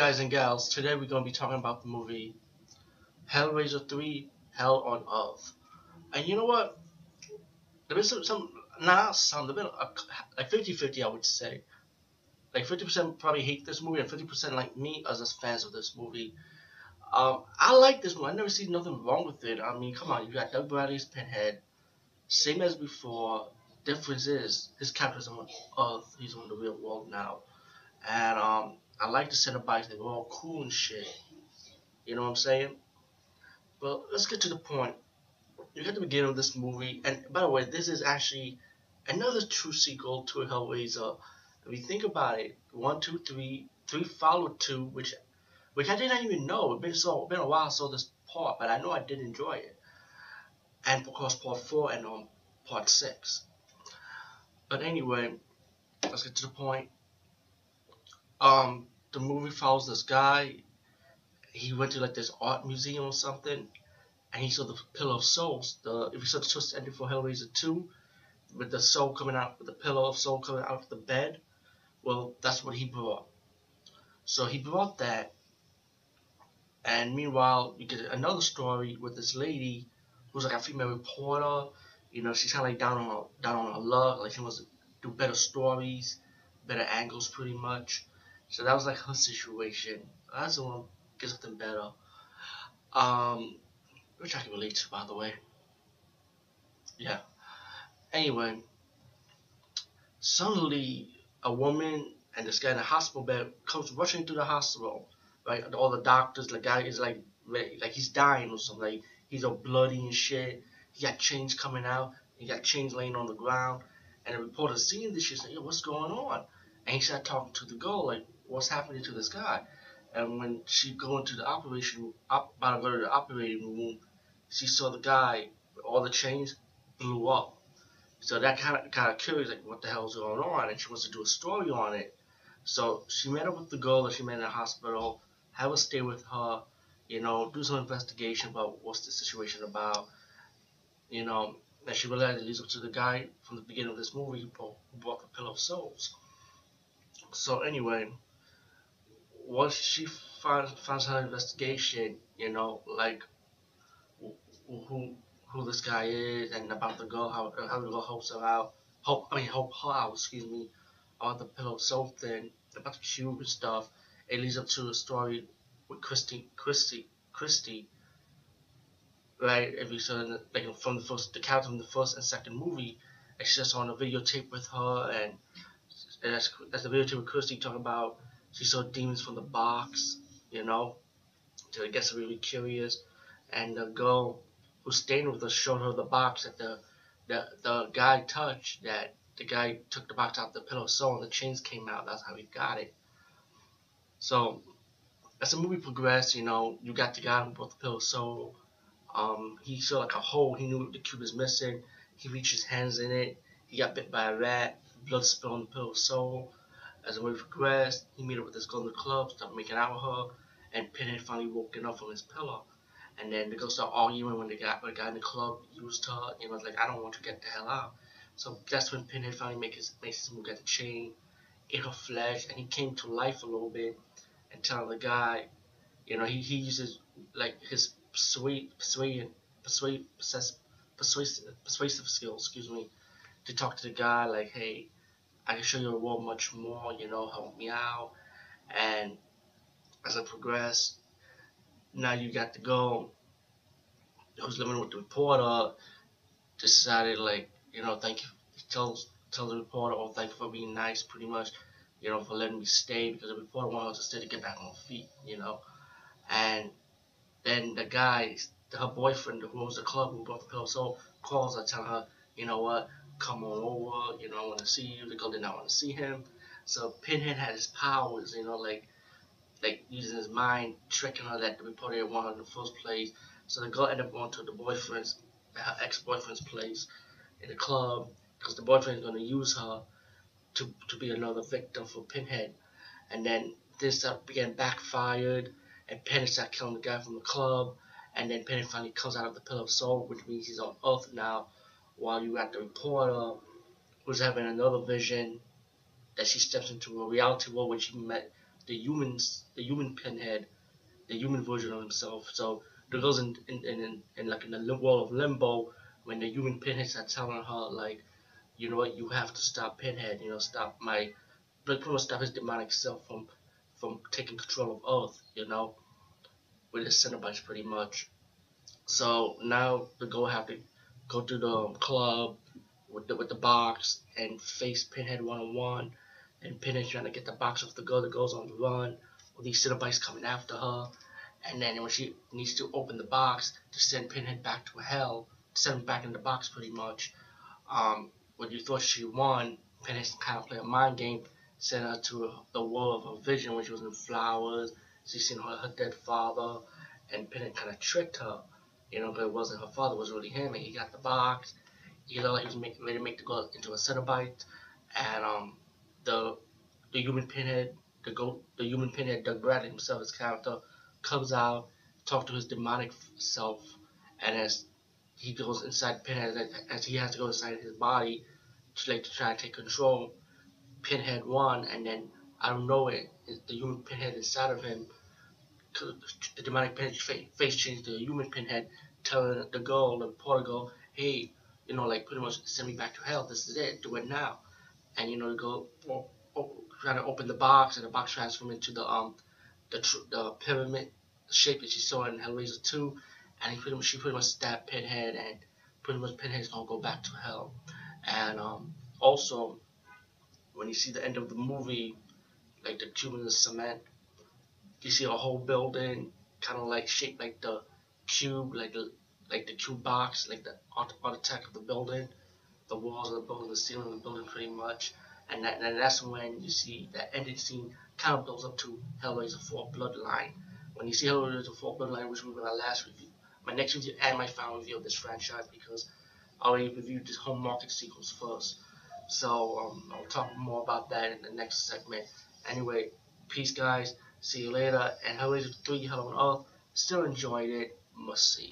guys and gals, today we're going to be talking about the movie Hellraiser 3 Hell on Earth. And you know what? There is some, some not some, there been like 50 50, I would say. Like 50% probably hate this movie, and 50% like me as fans of this movie. Um, I like this movie. I never see nothing wrong with it. I mean, come on, you got Doug Bradley's Pinhead, same as before. Difference is his character's on Earth. He's on the real world now, and um, I like the Cenobites. They're all cool and shit. You know what I'm saying? But let's get to the point. You get the beginning of this movie, and by the way, this is actually another true sequel to Hellraiser. If you think about it, one, two, three, three followed two, which which I didn't even know. It's been so been a while I saw this part, but I know I did enjoy it. And of course part four and um part six. But anyway, let's get to the point. Um, the movie follows this guy. He went to like this art museum or something, and he saw the Pillar of Souls. The if you saw the twist ending for Hellraiser two, with the soul coming out, with the pillar of soul coming out of the bed. Well, that's what he brought. So he brought that, and meanwhile, you get another story with this lady who's like a female reporter. You know, she's kind of like down on her, down on her luck. Like she wants to do better stories, better angles, pretty much. So that was like her situation. That's the one get something better. Um, which I can relate to, by the way. Yeah. Anyway, suddenly a woman and this guy in the hospital bed comes rushing to the hospital. Right, all the doctors, the guy is like, like he's dying or something. Like he's all bloody and shit. He got chains coming out. He got chains laying on the ground. And the reporter seeing this, she's like, Yo, what's going on? And he started talking to the girl, like, what's happening to this guy? And when she go into the operation, op, about to go to the operating room, she saw the guy, all the chains blew up. So that kind of kind of curious, like what the hell's going on, and she wants to do a story on it. So she met up with the girl that she met in the hospital, have a stay with her, you know, do some investigation about what's the situation about, you know, and she realized it leads up to the guy from the beginning of this movie who brought the Pillar of Souls. So anyway, once she finds finds her investigation, you know, like who who this guy is and about the girl, how how the girl helps her out, help I mean help her out, excuse me, on the pillow soap thing, about the cube and stuff. It leads up to a story with Christy, Christy, Christy. Right, if you saw like from the first, the character from the first and second movie, it's just on a videotape with her, and, and that's that's the videotape with Christy talking about she saw demons from the box, you know. So it gets really curious, and the girl who stayed with us showed her the box that the the, the guy touched that the guy took the box out the pillow so and the chains came out that's how he got it. So as the movie progressed you know you got the guy who brought the pillow so um, he saw like a hole he knew the cube was missing. He reached his hands in it. He got bit by a rat blood spilled on the pillow so as the movie progressed he met up with this girl in the club started making out with her and Pinhead finally woken up from his pillow and then the girl started arguing when the guy, when the guy in the club used her. You know, like, I don't want to get the hell out. So that's when Pinhead finally makes his, makes his move, get the chain, ate her flesh, and he came to life a little bit and tell the guy, you know, he, he uses like his persuade, persuade, persuade, persuasive, persuasive skills, excuse me, to talk to the guy like, hey, I can show you a world much more, you know, help me out. And as I progress, now you got to go who's living with the reporter decided like you know thank you tells tells the reporter oh thank you for being nice pretty much you know for letting me stay because the reporter wanted to stay to get back on feet you know and then the guy her boyfriend who owns the club who brought the pillow so calls her telling her you know what come on over you know I want to see you the girl did not want to see him so Pinhead had his powers you know like like using his mind, tricking her that the reporter didn't her in the first place. So the girl ended up going to the boyfriend's, her ex-boyfriend's place in the club because the boyfriend is going to use her to to be another victim for Pinhead. And then this uh, began backfired, and Pinhead started killing the guy from the club. And then Pinhead finally comes out of the Pillar of Soul, which means he's on Earth now, while you got the reporter who's having another vision that she steps into a reality world where she met the humans, the human Pinhead, the human version of himself. So the girl's in in, in, in like in the world of limbo when the human Pinheads are telling her like, you know what, you have to stop Pinhead, you know, stop my, pretty much stop his demonic self from from taking control of Earth, you know, with his Cenobites pretty much. So now the girl have to go to the club with the with the box and face Pinhead one on one, and Pinhead trying to get the box off the girl. that goes on the run. With these Cenobites coming after her, and then when she needs to open the box to send Pinhead back to hell, send him back in the box pretty much. Um, when you thought she won, Pinhead kind of played a mind game, sent her to the world of her vision when she was in flowers. She seen her, her dead father, and Pinhead kind of tricked her, you know, but it wasn't her father, it was really him, and he got the box. He looked like he was make, ready to make the girl into a Cenobite, and um, the the human Pinhead, the goat, the human Pinhead, Doug Bradley himself, his character, comes out, talk to his demonic self, and as he goes inside Pinhead, as he has to go inside his body to like to try to take control, Pinhead won, and then I don't know it, the human Pinhead inside of him, the demonic Pinhead face changed to a human Pinhead, telling the girl, the Portugal, hey, you know, like pretty much send me back to hell. This is it. Do it now. And you know, go oh, oh, trying to open the box, and the box transforms into the um the the pyramid shape that she saw in Hellraiser 2, and he pretty much she pretty much stabbed Pinhead, and pretty much Pinhead's gonna go back to hell. And um also when you see the end of the movie, like the tube in the cement, you see a whole building kind of like shaped like the cube, like the like the cube box, like the architect of the building, the walls of the building, the ceiling of the building, pretty much. And, that, and that's when you see that ending scene kind of builds up to Hellraiser 4 Bloodline. When you see Hellraiser 4 Bloodline, which will be my last review, my next review and my final review of this franchise because I already reviewed this home market sequels first. So um, I'll talk more about that in the next segment. Anyway, peace, guys. See you later. And Hellraiser 3 hello on all. Still enjoyed it. Must see.